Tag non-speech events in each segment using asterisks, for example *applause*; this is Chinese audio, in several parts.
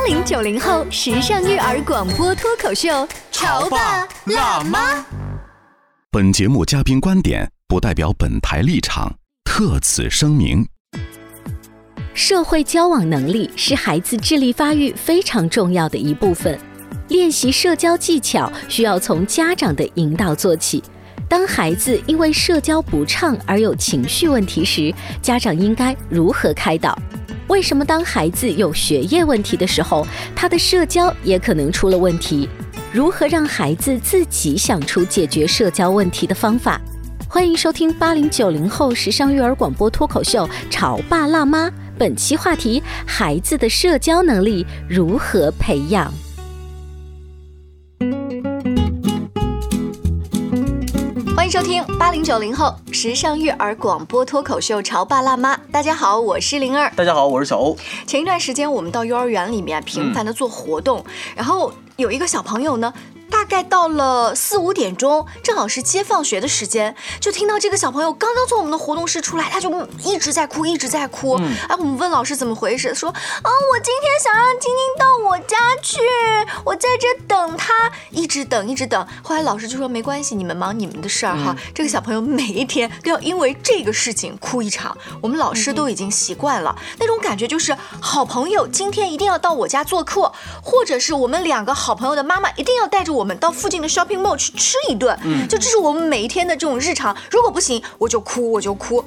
八零九零后时尚育儿广播脱口秀，潮爸辣妈。本节目嘉宾观点不代表本台立场，特此声明。社会交往能力是孩子智力发育非常重要的一部分，练习社交技巧需要从家长的引导做起。当孩子因为社交不畅而有情绪问题时，家长应该如何开导？为什么当孩子有学业问题的时候，他的社交也可能出了问题？如何让孩子自己想出解决社交问题的方法？欢迎收听八零九零后时尚育儿广播脱口秀《潮爸辣妈》，本期话题：孩子的社交能力如何培养？八零九零后时尚育儿广播脱口秀《潮爸辣妈》。大家好，我是灵儿。大家好，我是小欧。前一段时间我们到幼儿园里面频繁的做活动，然后有一个小朋友呢。大概到了四五点钟，正好是接放学的时间，就听到这个小朋友刚刚从我们的活动室出来，他就一直在哭，一直在哭。哎，我们问老师怎么回事，说啊，我今天想让晶晶到我家去，我在这等他，一直等，一直等。后来老师就说没关系，你们忙你们的事儿哈。这个小朋友每一天都要因为这个事情哭一场，我们老师都已经习惯了，那种感觉就是好朋友今天一定要到我家做客，或者是我们两个好朋友的妈妈一定要带着我。我们到附近的 shopping mall 去吃一顿，嗯，就这是我们每一天的这种日常。如果不行，我就哭，我就哭。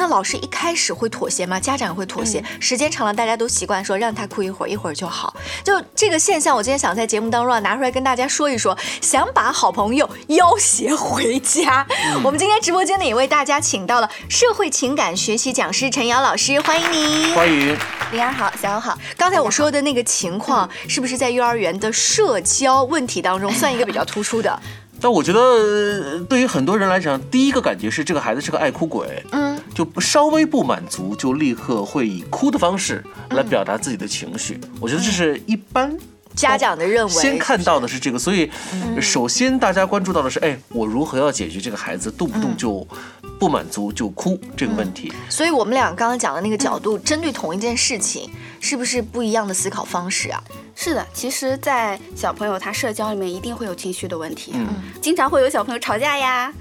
那老师一开始会妥协吗？家长会妥协。时间长了，大家都习惯说让他哭一会儿，一会儿就好。就这个现象，我今天想在节目当中啊拿出来跟大家说一说，想把好朋友要挟回家。我们今天直播间呢，也为大家请到了社会情感学习讲师陈瑶老师，欢迎您。欢迎。林儿好，小欧好。刚才我说的那个情况，是不是在幼儿园的社交问题当中？算一个比较突出的，但我觉得对于很多人来讲，第一个感觉是这个孩子是个爱哭鬼，嗯，就稍微不满足就立刻会以哭的方式来表达自己的情绪。我觉得这是一般家长的认为，先看到的是这个，所以首先大家关注到的是，哎，我如何要解决这个孩子动不动就不满足就哭这个问题。所以我们俩刚刚讲的那个角度，针对同一件事情，是不是不一样的思考方式啊？是的，其实，在小朋友他社交里面一定会有情绪的问题，嗯，经常会有小朋友吵架呀、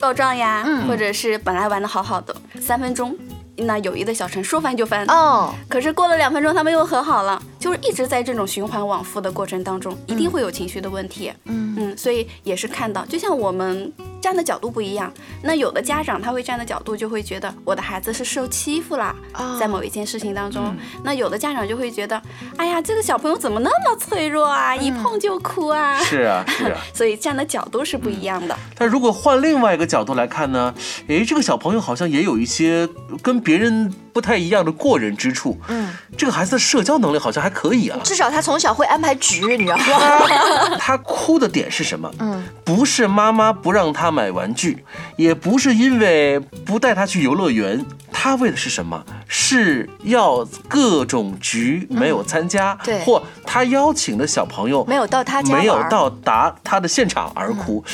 告状呀，或者是本来玩的好好的，三分钟。那友谊的小船说翻就翻。哦，可是过了两分钟他们又和好了，就是一直在这种循环往复的过程当中，一定会有情绪的问题。嗯嗯，所以也是看到，就像我们站的角度不一样，那有的家长他会站的角度就会觉得我的孩子是受欺负了，在某一件事情当中，那有的家长就会觉得，哎呀，这个小朋友怎么那么脆弱啊，一碰就哭啊。是啊是 *laughs* 啊，所以站的角度是不一样的。但如果换另外一个角度来看呢，诶，这个小朋友好像也有一些跟。别人不太一样的过人之处，嗯，这个孩子的社交能力好像还可以啊，至少他从小会安排局，你知道吗？*laughs* 他哭的点是什么？嗯，不是妈妈不让他买玩具，也不是因为不带他去游乐园，他为的是什么？是要各种局没有参加，对，或他邀请的小朋友没有到他家，没有到达他的现场而哭。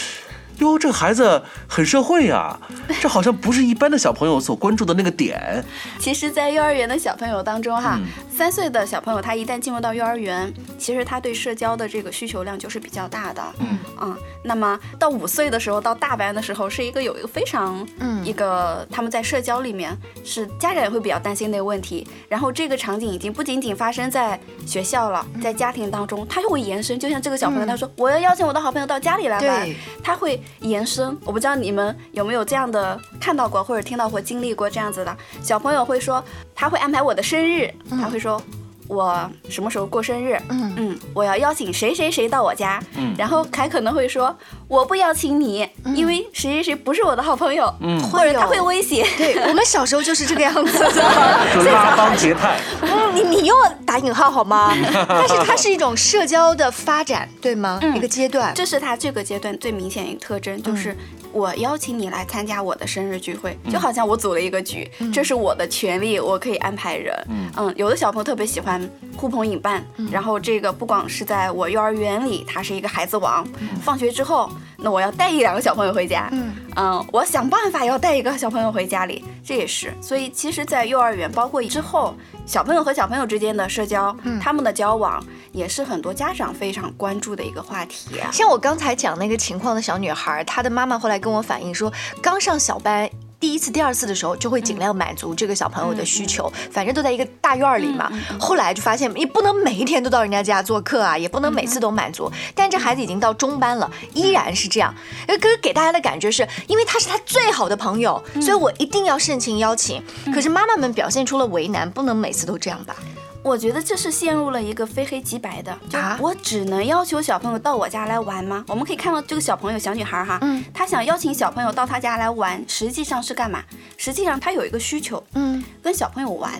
哟，这个孩子很社会呀，这好像不是一般的小朋友所关注的那个点。*laughs* 其实，在幼儿园的小朋友当中，哈，三岁的小朋友他一旦进入到幼儿园，其实他对社交的这个需求量就是比较大的。嗯啊，那么到五岁的时候，到大班的时候，是一个有一个非常嗯一个他们在社交里面是家长也会比较担心的一个问题。然后这个场景已经不仅仅发生在学校了，在家庭当中，他就会延伸。就像这个小朋友他说：“我要邀请我的好朋友到家里来玩。”他会。延伸，我不知道你们有没有这样的看到过，或者听到过、经历过这样子的小朋友会说，他会安排我的生日，他会说。我什么时候过生日？嗯嗯，我要邀请谁谁谁到我家。嗯，然后还可能会说我不邀请你，因为谁谁谁不是我的好朋友。嗯，或者他会威胁。对 *laughs* 我们小时候就是这个样子的，*laughs* 拉帮结派。嗯，你你用打引号好吗？但是它是一种社交的发展，对吗？一个阶段，这是他这个阶段最明显一个特征，就是我邀请你来参加我的生日聚会，就好像我组了一个局，这是我的权利，我可以安排人。嗯嗯，有的小朋友特别喜欢。呼朋引伴，然后这个不光是在我幼儿园里，他是一个孩子王。放学之后，那我要带一两个小朋友回家，嗯，我想办法要带一个小朋友回家里，这也是。所以其实，在幼儿园，包括之后，小朋友和小朋友之间的社交，他们的交往，也是很多家长非常关注的一个话题。像我刚才讲那个情况的小女孩，她的妈妈后来跟我反映说，刚上小班。第一次、第二次的时候，就会尽量满足这个小朋友的需求，反正都在一个大院里嘛。后来就发现，你不能每一天都到人家家做客啊，也不能每次都满足。但这孩子已经到中班了，依然是这样。呃，可是给大家的感觉是，因为他是他最好的朋友，所以我一定要盛情邀请。可是妈妈们表现出了为难，不能每次都这样吧？我觉得这是陷入了一个非黑即白的，就我只能要求小朋友到我家来玩吗？我们可以看到这个小朋友小女孩哈，嗯，她想邀请小朋友到她家来玩，实际上是干嘛？实际上她有一个需求，嗯，跟小朋友玩。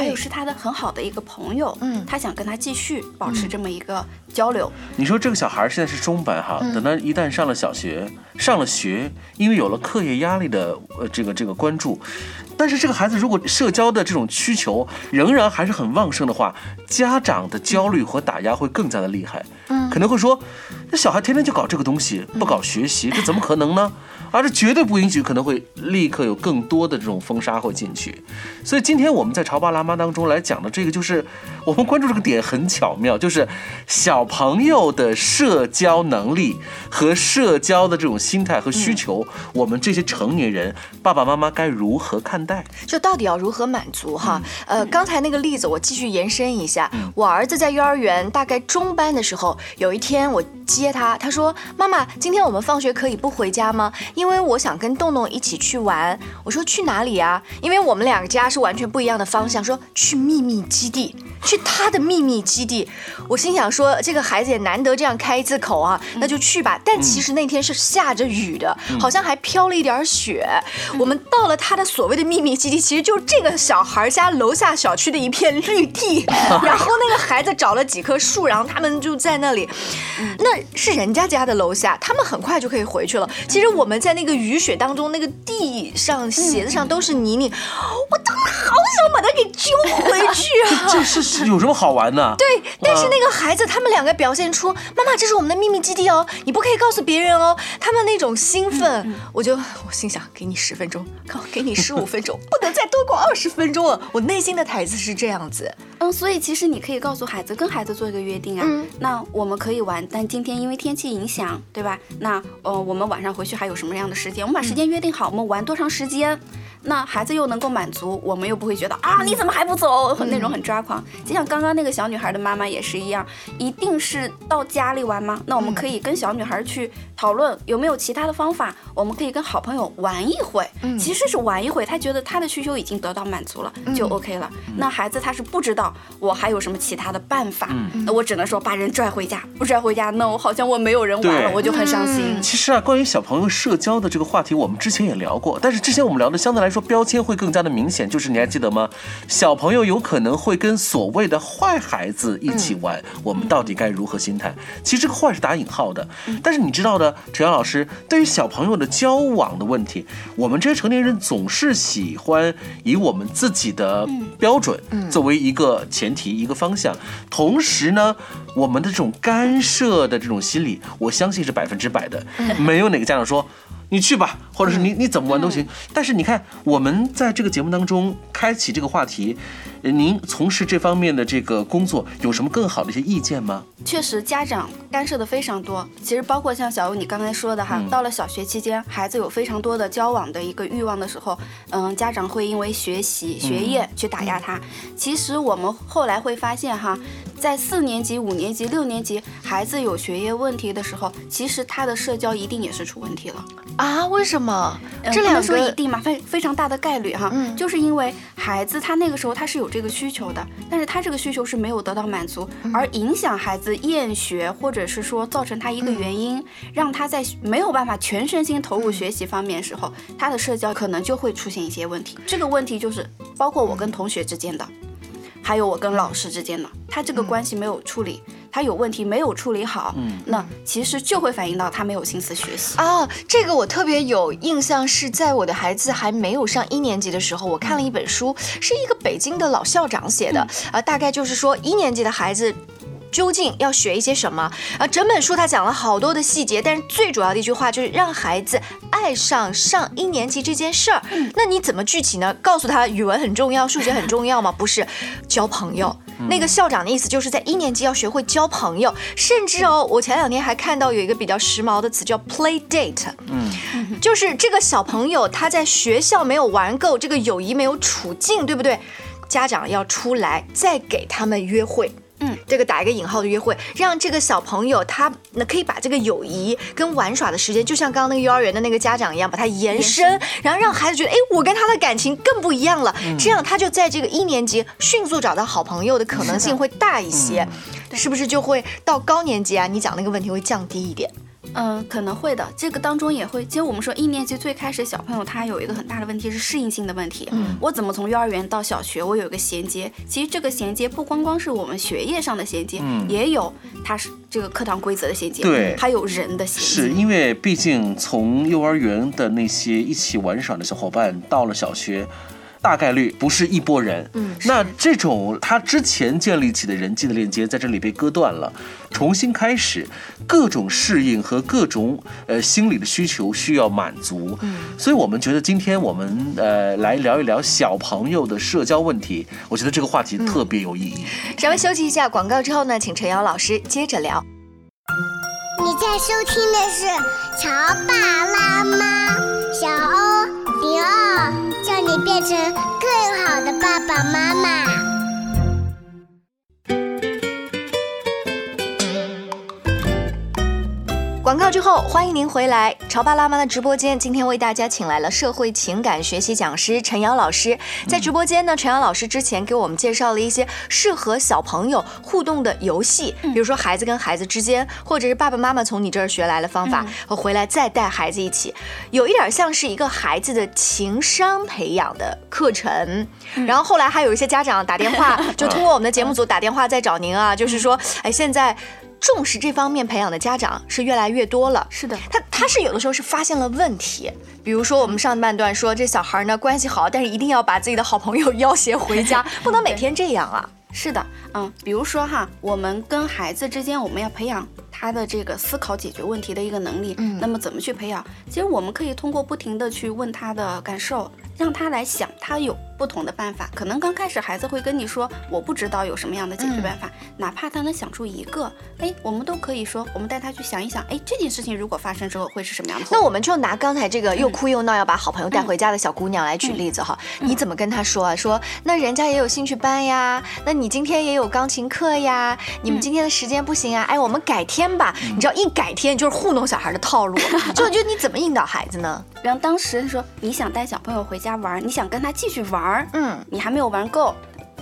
还有是他的很好的一个朋友，嗯，他想跟他继续保持这么一个交流。你说这个小孩现在是中班哈，等他一旦上了小学，上了学，因为有了课业压力的呃这个这个关注，但是这个孩子如果社交的这种需求仍然还是很旺盛的话，家长的焦虑和打压会更加的厉害，嗯，可能会说，那小孩天天就搞这个东西，不搞学习，这怎么可能呢？而是绝对不允许，可能会立刻有更多的这种封杀会进去。所以今天我们在潮爸辣妈当中来讲的这个，就是我们关注这个点很巧妙，就是小朋友的社交能力和社交的这种心态和需求，我们这些成年人爸爸妈妈该如何看待？就到底要如何满足哈？呃，刚才那个例子我继续延伸一下，我儿子在幼儿园大概中班的时候，有一天我接他，他说：“妈妈，今天我们放学可以不回家吗？”因为我想跟洞洞一起去玩，我说去哪里啊？因为我们两个家是完全不一样的方向，说去秘密基地，去他的秘密基地。我心想说，这个孩子也难得这样开一次口啊，那就去吧。但其实那天是下着雨的，好像还飘了一点雪。我们到了他的所谓的秘密基地，其实就是这个小孩家楼下小区的一片绿地。*laughs* 然后那个孩子找了几棵树，然后他们就在那里。那是人家家的楼下，他们很快就可以回去了。其实我们在。在那个雨雪当中，那个地上、鞋子上都是泥泞，我当时好想把它给揪回去啊！这是有什么好玩的？对，但是那个孩子他们两个表现出，妈妈，这是我们的秘密基地哦，你不可以告诉别人哦。他们那种兴奋，我就我心想，给你十分钟，给你十五分钟，*laughs* 不能再多过二十分钟了。我内心的台词是这样子。嗯，所以其实你可以告诉孩子，跟孩子做一个约定啊。那我们可以玩，但今天因为天气影响，对吧？那呃，我们晚上回去还有什么样？样的时间，我们把时间约定好，我们玩多长时间？那孩子又能够满足，我们又不会觉得啊，你怎么还不走？那种很抓狂。就像刚刚那个小女孩的妈妈也是一样，一定是到家里玩吗？那我们可以跟小女孩去讨论有没有其他的方法，我们可以跟好朋友玩一会，其实是玩一会，她觉得她的需求已经得到满足了，就 OK 了。那孩子他是不知道我还有什么其他的办法，那我只能说把人拽回家，不拽回家，那我好像我没有人玩了，我就很伤心。其实啊，关于小朋友社交。的这个话题我们之前也聊过，但是之前我们聊的相对来说标签会更加的明显，就是你还记得吗？小朋友有可能会跟所谓的坏孩子一起玩，我们到底该如何心态？其实这个坏是打引号的，但是你知道的，陈阳老师对于小朋友的交往的问题，我们这些成年人总是喜欢以我们自己的标准作为一个前提一个方向，同时呢，我们的这种干涉的这种心理，我相信是百分之百的，没有哪个家长说。你去吧，或者是你你怎么玩都行。但是你看，我们在这个节目当中开启这个话题。您从事这方面的这个工作，有什么更好的一些意见吗？确实，家长干涉的非常多。其实包括像小欧你刚才说的哈，到了小学期间，孩子有非常多的交往的一个欲望的时候，嗯，家长会因为学习学业去打压他。其实我们后来会发现哈，在四年级、五年级、六年级，孩子有学业问题的时候，其实他的社交一定也是出问题了啊？为什么？这两个说一定嘛，非非常大的概率哈，就是因为孩子他那个时候他是有。这个需求的，但是他这个需求是没有得到满足，而影响孩子厌学，或者是说造成他一个原因，让他在没有办法全身心投入学习方面的时候，他的社交可能就会出现一些问题。这个问题就是包括我跟同学之间的，还有我跟老师之间的，他这个关系没有处理。他有问题没有处理好，嗯，那其实就会反映到他没有心思学习。哦，这个我特别有印象，是在我的孩子还没有上一年级的时候，我看了一本书，是一个北京的老校长写的，啊，大概就是说一年级的孩子。究竟要学一些什么？啊，整本书他讲了好多的细节，但是最主要的一句话就是让孩子爱上上一年级这件事儿。那你怎么具体呢？告诉他语文很重要，数学很重要吗？不是，交朋友。那个校长的意思就是在一年级要学会交朋友，甚至哦，我前两天还看到有一个比较时髦的词叫 play date，嗯，就是这个小朋友他在学校没有玩够，这个友谊没有处境，对不对？家长要出来再给他们约会。嗯，这个打一个引号的约会，让这个小朋友他那可以把这个友谊跟玩耍的时间，就像刚刚那个幼儿园的那个家长一样，把它延伸，然后让孩子觉得，哎，我跟他的感情更不一样了。这样他就在这个一年级迅速找到好朋友的可能性会大一些，是不是就会到高年级啊？你讲那个问题会降低一点。嗯，可能会的。这个当中也会，其实我们说一年级最开始小朋友他有一个很大的问题是适应性的问题。嗯，我怎么从幼儿园到小学，我有一个衔接？其实这个衔接不光光是我们学业上的衔接，嗯，也有它是这个课堂规则的衔接，对，还有人的衔接。是因为毕竟从幼儿园的那些一起玩耍的小伙伴到了小学。大概率不是一拨人，嗯，那这种他之前建立起的人际的链接在这里被割断了，重新开始，各种适应和各种呃心理的需求需要满足，嗯，所以我们觉得今天我们呃来聊一聊小朋友的社交问题，我觉得这个话题特别有意义。稍微休息一下广告之后呢，请陈瑶老师接着聊。你在收听的是《乔爸拉妈》，小欧零二。你变成更好的爸爸妈妈。广告之后，欢迎您回来潮爸辣妈的直播间。今天为大家请来了社会情感学习讲师陈瑶老师。在直播间呢，陈瑶老师之前给我们介绍了一些适合小朋友互动的游戏，比如说孩子跟孩子之间，或者是爸爸妈妈从你这儿学来的方法，和回来再带孩子一起，有一点像是一个孩子的情商培养的课程。然后后来还有一些家长打电话，*laughs* 就通过我们的节目组打电话再找您啊，就是说，哎，现在。重视这方面培养的家长是越来越多了。是的，他他是有的时候是发现了问题，比如说我们上半段说这小孩呢关系好，但是一定要把自己的好朋友 *laughs* 要挟回家，不能每天这样啊。是的，嗯，比如说哈，我们跟孩子之间，我们要培养他的这个思考解决问题的一个能力。嗯，那么怎么去培养？其实我们可以通过不停的去问他的感受。让他来想，他有不同的办法。可能刚开始孩子会跟你说，我不知道有什么样的解决办法。哪怕他能想出一个，哎，我们都可以说，我们带他去想一想，哎，这件事情如果发生之后会是什么样的？那我们就拿刚才这个又哭又闹要把好朋友带回家的小姑娘来举例子哈。你怎么跟她说啊？说那人家也有兴趣班呀，那你今天也有钢琴课呀，你们今天的时间不行啊？哎，我们改天吧。你知道一改天就是糊弄小孩的套路。*laughs* 就就你怎么引导孩子呢？然后当时说你想带小朋友回家玩，你想跟他继续玩，嗯，你还没有玩够，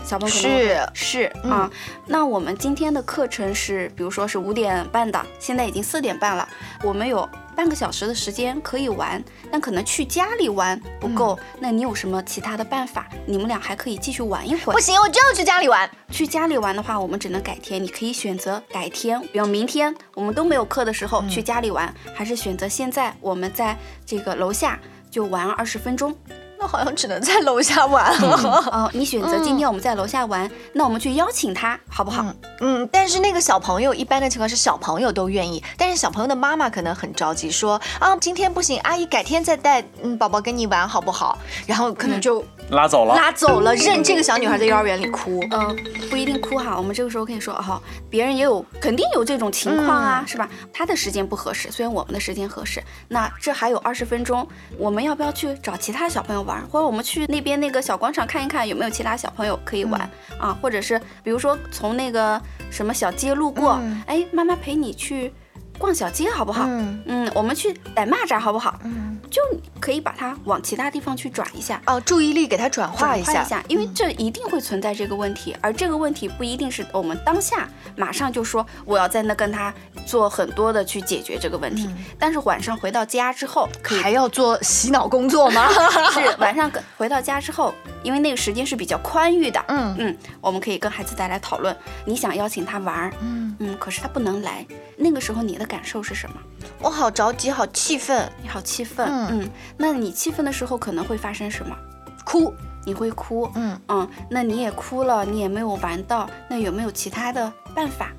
小朋友是是啊。那我们今天的课程是，比如说是五点半的，现在已经四点半了，我们有半个小时的时间可以玩，但可能去家里玩不够。那你有什么其他的办法？你们俩还可以继续玩一会儿。不行，我就要去家里玩。去家里玩的话，我们只能改天。你可以选择改天，比如明天我们都没有课的时候去家里玩，还是选择现在我们在这个楼下。就玩二十分钟，那好像只能在楼下玩了。哦，你选择今天我们在楼下玩，那我们去邀请他，好不好？嗯，但是那个小朋友一般的情况是小朋友都愿意，但是小朋友的妈妈可能很着急，说啊今天不行，阿姨改天再带嗯宝宝跟你玩好不好？然后可能就。拉走了，拉走了，任这个小女孩在幼儿园里哭。嗯，不一定哭哈。我们这个时候可以说，哈，别人也有，肯定有这种情况啊，是吧？他的时间不合适，虽然我们的时间合适。那这还有二十分钟，我们要不要去找其他小朋友玩？或者我们去那边那个小广场看一看，有没有其他小朋友可以玩啊？或者是比如说从那个什么小街路过，哎，妈妈陪你去。逛小街好不好？嗯嗯，我们去逮蚂蚱好不好？嗯，就可以把它往其他地方去转一下哦，注意力给它转化一下，因为这一定会存在这个问题，而这个问题不一定是我们当下马上就说我要在那跟他做很多的去解决这个问题，但是晚上回到家之后可以，还要做洗脑工作吗？*laughs* 是晚上回到家之后。因为那个时间是比较宽裕的。嗯嗯，我们可以跟孩子再来讨论，你想邀请他玩，嗯，嗯，可是他不能来，那个时候你的感受是什么？我好着急，好气愤，你好气愤，嗯嗯，那你气愤的时候可能会发生什么？哭。你会哭，嗯嗯，那你也哭了，你也没有玩到，那有没有其他的办法？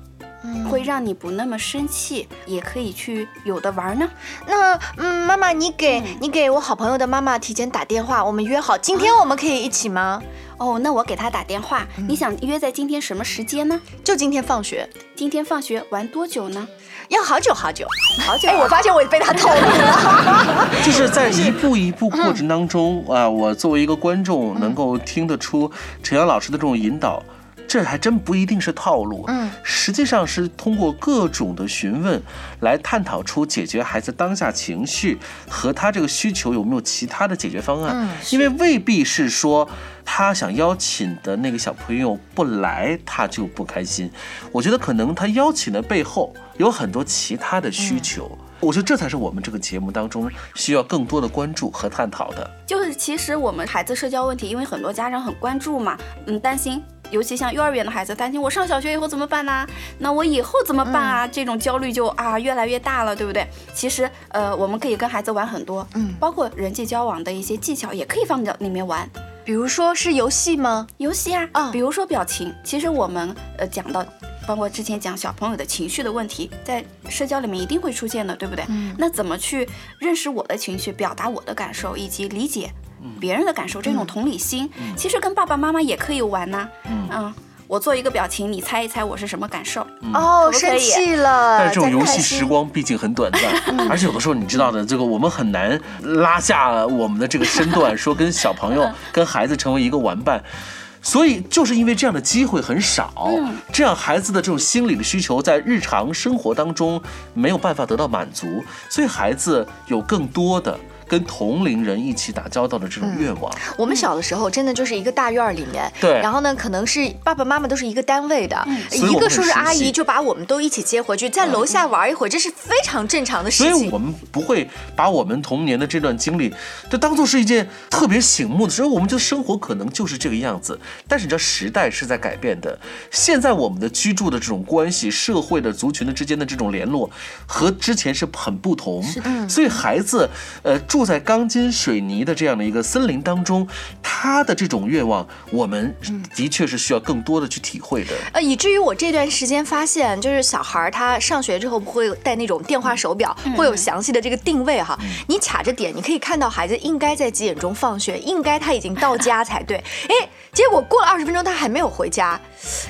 嗯会让你不那么生气，也可以去有的玩呢。那嗯，妈妈，你给、你给我好朋友的妈妈提前打电话，我们约好今天我们可以一起吗？哦，那我给他打电话，嗯你想约在今天什么时间呢？就今天放学，今天放学玩多久呢？要好久好久。好久、哎，我发现我也被他套路了。*laughs* 就是在一步一步过程当中啊，我作为一个观众能够听得出陈阳老师的这种引导。这还真不一定是套路，嗯，实际上是通过各种的询问来探讨出解决孩子当下情绪和他这个需求有没有其他的解决方案，嗯因为未必是说他想邀请的那个小朋友不来他就不开心，我觉得可能他邀请的背后有很多其他的需求。我觉得这才是我们这个节目当中需要更多的关注和探讨的。就是其实我们孩子社交问题，因为很多家长很关注嘛，嗯，担心，尤其像幼儿园的孩子，担心我上小学以后怎么办呢、那我以后怎么办啊？这种焦虑就啊越来越大了，对不对？其实呃，我们可以跟孩子玩很多，嗯包括人际交往的一些技巧，也可以放在里面玩。比如说是游戏吗？游戏啊，嗯比如说表情，其实我们呃讲到，包括之前讲小朋友的情绪的问题，在社交里面一定会出现的，对不对？嗯那怎么去认识我的情绪，表达我的感受，以及理解嗯别人的感受，这种同理心，其实跟爸爸妈妈也可以玩呐、嗯。我做一个表情，你猜一猜我是什么感受？哦，生气了。但是这种游戏时光毕竟很短暂，而且有的时候你知道的，这个我们很难拉下我们的这个身段，说跟小朋友、跟孩子成为一个玩伴。所以就是因为这样的机会很少，这样孩子的这种心理的需求在日常生活当中没有办法得到满足，所以孩子有更多的跟同龄人一起打交道的这种愿望。我们小的时候真的就是一个大院儿里面，对然后呢，可能是爸爸妈妈都是一个单位的，一个叔叔阿姨就把我们都一起接回去，在楼下玩一会儿，这是非常正常的事情。所以我们不会把我们童年的这段经历，就当做是一件特别醒目的事。我们就生活可能就是这个样子，但是你知道时代是在改变的。现在我们的居住的这种关系，社会的族群的之间的这种联络，和之前是很不同。所以孩子，呃，住在钢筋水泥的这样的一个森林当中，他的这种愿望，我们的确是需要更多的去体会的。呃，以至于我这段时间发现，就是小孩儿他上学之后不会带那种电话手表，会有详细的这个定位哈。你卡着点，你可以看到孩子应该在几点钟放学，应该他已经到家才对。*laughs* 哎，结果过了二十分钟他还没有回家，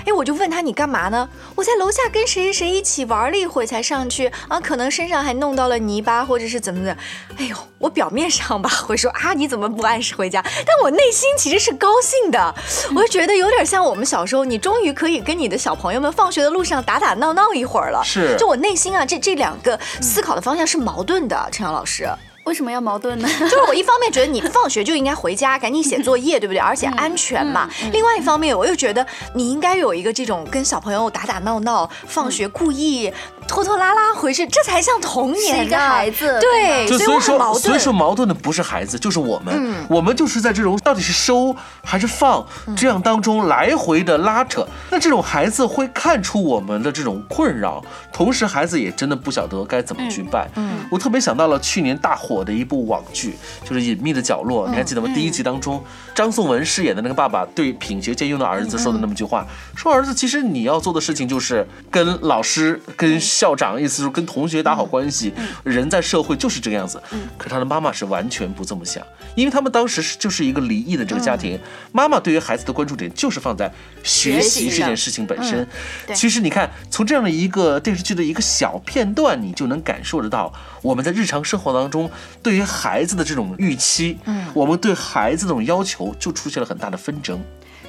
哎，我就问他你干嘛呢？我在楼下跟谁谁谁一起玩了一会儿才上去啊，可能身上还弄到了泥巴或者是怎么的。哎呦，我表面上吧会说啊你怎么不按时回家，但我内心其实是高兴的，我就觉得有点像我们小时候，你终于可以跟你的小朋友们放学的路上打打闹闹一会儿了。是就我内心啊，这这两个思考的方向是矛盾的，陈阳老师。为什么要矛盾呢？*laughs* 就是我一方面觉得你放学就应该回家，赶紧写作业，对不对？*laughs* 而且安全嘛。嗯另外一方面，我又觉得你应该有一个这种跟小朋友打打闹闹，放学故意拖拖拉拉回去，这才像童年是一个孩子对，所以我很矛盾。所以说矛盾的不是孩子，就是我们。嗯我们就是在这种到底是收还是放这样当中来回的拉扯。那这种孩子会看出我们的这种困扰，同时孩子也真的不晓得该怎么去办。嗯我特别想到了去年大火的一部网剧，就是《隐秘的角落》，你还记得吗？第一集当中，张颂文饰演的那个爸爸对品学兼优的儿子说的那么句话，说儿子，其实你要做的事情就是跟老师、跟校长，意思是跟同学打好关系。人在社会就是这个样子。可他的妈妈是完全不这么想，因为他们当时是就是一个离异的这个家庭，妈妈对于孩子的关注点就是放在学习这件事情本身。对其实你看，从这样的一个电视剧的一个小片段，你就能感受得到我们在日常生活当中对于孩子的这种预期，嗯，我们对孩子这种要求就出现了很大的纷争。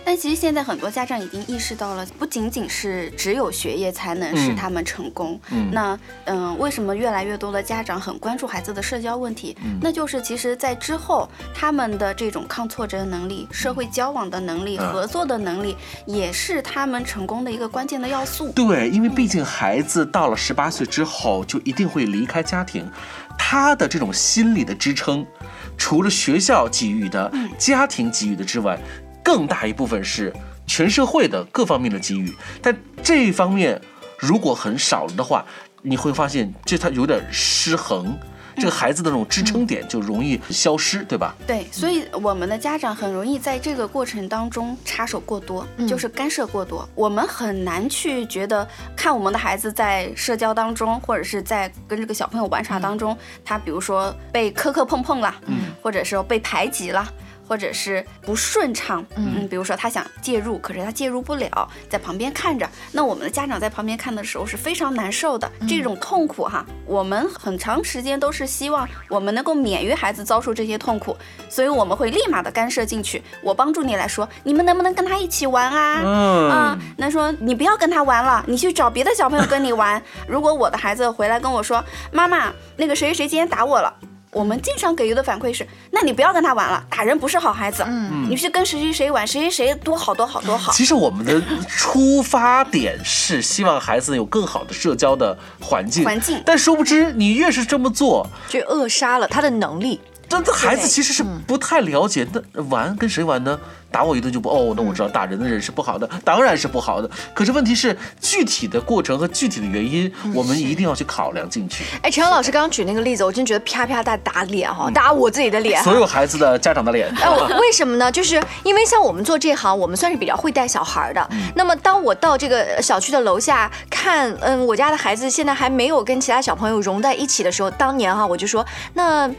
但其实现在很多家长已经意识到了，不仅仅是只有学业才能使他们成功。嗯那嗯，为什么越来越多的家长很关注孩子的社交问题？嗯那就是其实，在之后他们的这种抗挫折能力、社会交往的能力、嗯合作的能力，也是他们成功的一个关键的要素。对，因为毕竟孩子到了十八岁之后，就一定会离开家庭，他的这种心理的支撑，除了学校给予的、家庭给予的之外，更大一部分是全社会的各方面的给予。但这一方面如果很少了的话，你会发现这他有点失衡，这个孩子的那种支撑点就容易消失，对吧？对，所以我们的家长很容易在这个过程当中插手过多，就是干涉过多。我们很难去觉得看我们的孩子在社交当中，或者是在跟这个小朋友玩耍当中，他比如说被磕磕碰碰了，嗯，或者说被排挤了。或者是不顺畅，嗯，比如说他想介入，可是他介入不了，在旁边看着。那我们的家长在旁边看的时候是非常难受的，这种痛苦哈，我们很长时间都是希望我们能够免于孩子遭受这些痛苦，所以我们会立马的干涉进去，我帮助你来说，你们能不能跟他一起玩啊？嗯啊，那说你不要跟他玩了，你去找别的小朋友跟你玩。如果我的孩子回来跟我说，妈妈，那个谁谁谁今天打我了。我们经常给予的反馈是，那你不要跟他玩了，打人不是好孩子。嗯，你去跟谁谁谁玩，谁谁谁多好多好多好。其实我们的出发点是希望孩子有更好的社交的环境，环境但殊不知你越是这么做，就扼杀了他的能力。这这孩子其实是不太了解，那玩跟谁玩呢？打我一顿就不哦，那我知道打人的人是不好的，当然是不好的。可是问题是具体的过程和具体的原因，我们一定要去考量进去。哎，陈阳老师刚刚举那个例子，我真觉得啪啪大打脸哈，打我自己的脸。所有孩子的家长的脸，哎，为什么呢？就是因为像我们做这行，我们算是比较会带小孩儿的。那么当我到这个小区的楼下看，嗯，我家的孩子现在还没有跟其他小朋友融在一起的时候，当年哈，我就说那。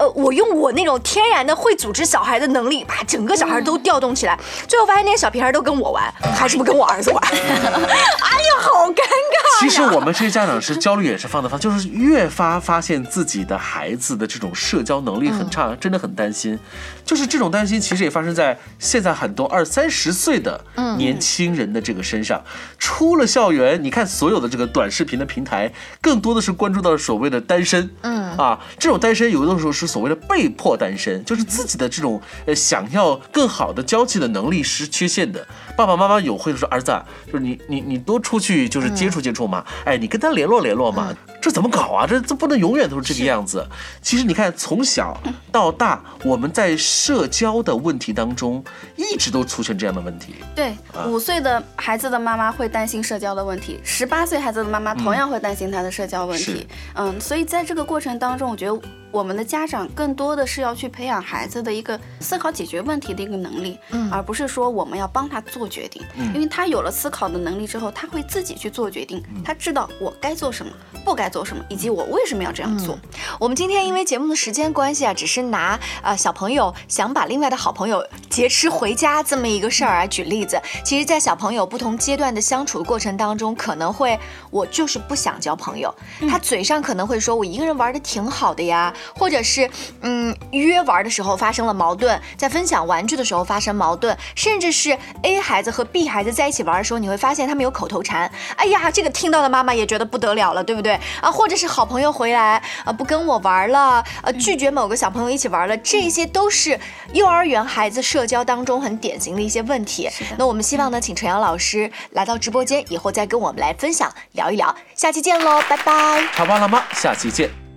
呃，我用我那种天然的会组织小孩的能力，把整个小孩都调动起来，最后发现那些小屁孩都跟我玩，还是不跟我儿子玩。*laughs* *laughs* 哎呦，好尴尬呀！其实我们这些家长是焦虑也是放得放，就是越发发现自己的孩子的这种社交能力很差，真的很担心。就是这种担心，其实也发生在现在很多二三十岁的年轻人的这个身上。出了校园，你看所有的这个短视频的平台，更多的是关注到所谓的单身。嗯啊，这种单身有的时候是所谓的被迫单身，就是自己的这种呃想要更好的交际的能力是缺陷的。爸爸妈妈有会说儿子啊，就是你你你多出去就是接触接触嘛，哎，你跟他联络联络嘛，这怎么搞啊？这这不能永远都是这个样子。其实你看，从小到大，我们在社交的问题当中，一直都出现这样的问题。对，五岁的孩子的妈妈会担心社交的问题，十八岁孩子的妈妈同样会担心他的社交问题。嗯，所以在这个过程当中，我觉得我们的家长更多的是要去培养孩子的一个思考解决问题的一个能力，嗯，而不是说我们要帮他做决定，嗯，因为他有了思考的能力之后，他会自己去做决定，他知道我该做什么，不该做什么，以及我为什么要这样做。我们今天因为节目的时间关系啊，只是拿呃小朋友想把另外的好朋友劫持回家这么一个事儿来举例子。其实，在小朋友不同阶段的相处的过程当中，可能会我就是不想交朋友，他嘴上可能会说我一个人玩的挺好的呀，或者是嗯约玩的时候发生了矛盾，在分享玩具的时候发生矛盾，甚至是 A 孩子和 B 孩子在一起玩的时候，你会发现他们有口头禅。哎呀，这个听到的妈妈也觉得不得了了，对不对啊？或者是好朋友回来啊不跟我玩了，呃拒绝某个小朋友一起玩了，这些都是幼儿园孩子社交当中很典型的一些问题。那我们希望呢，请陈阳老师来到直播间以后再跟我们来分享聊一聊。下期见喽，拜拜。好吧，老妈，下期见。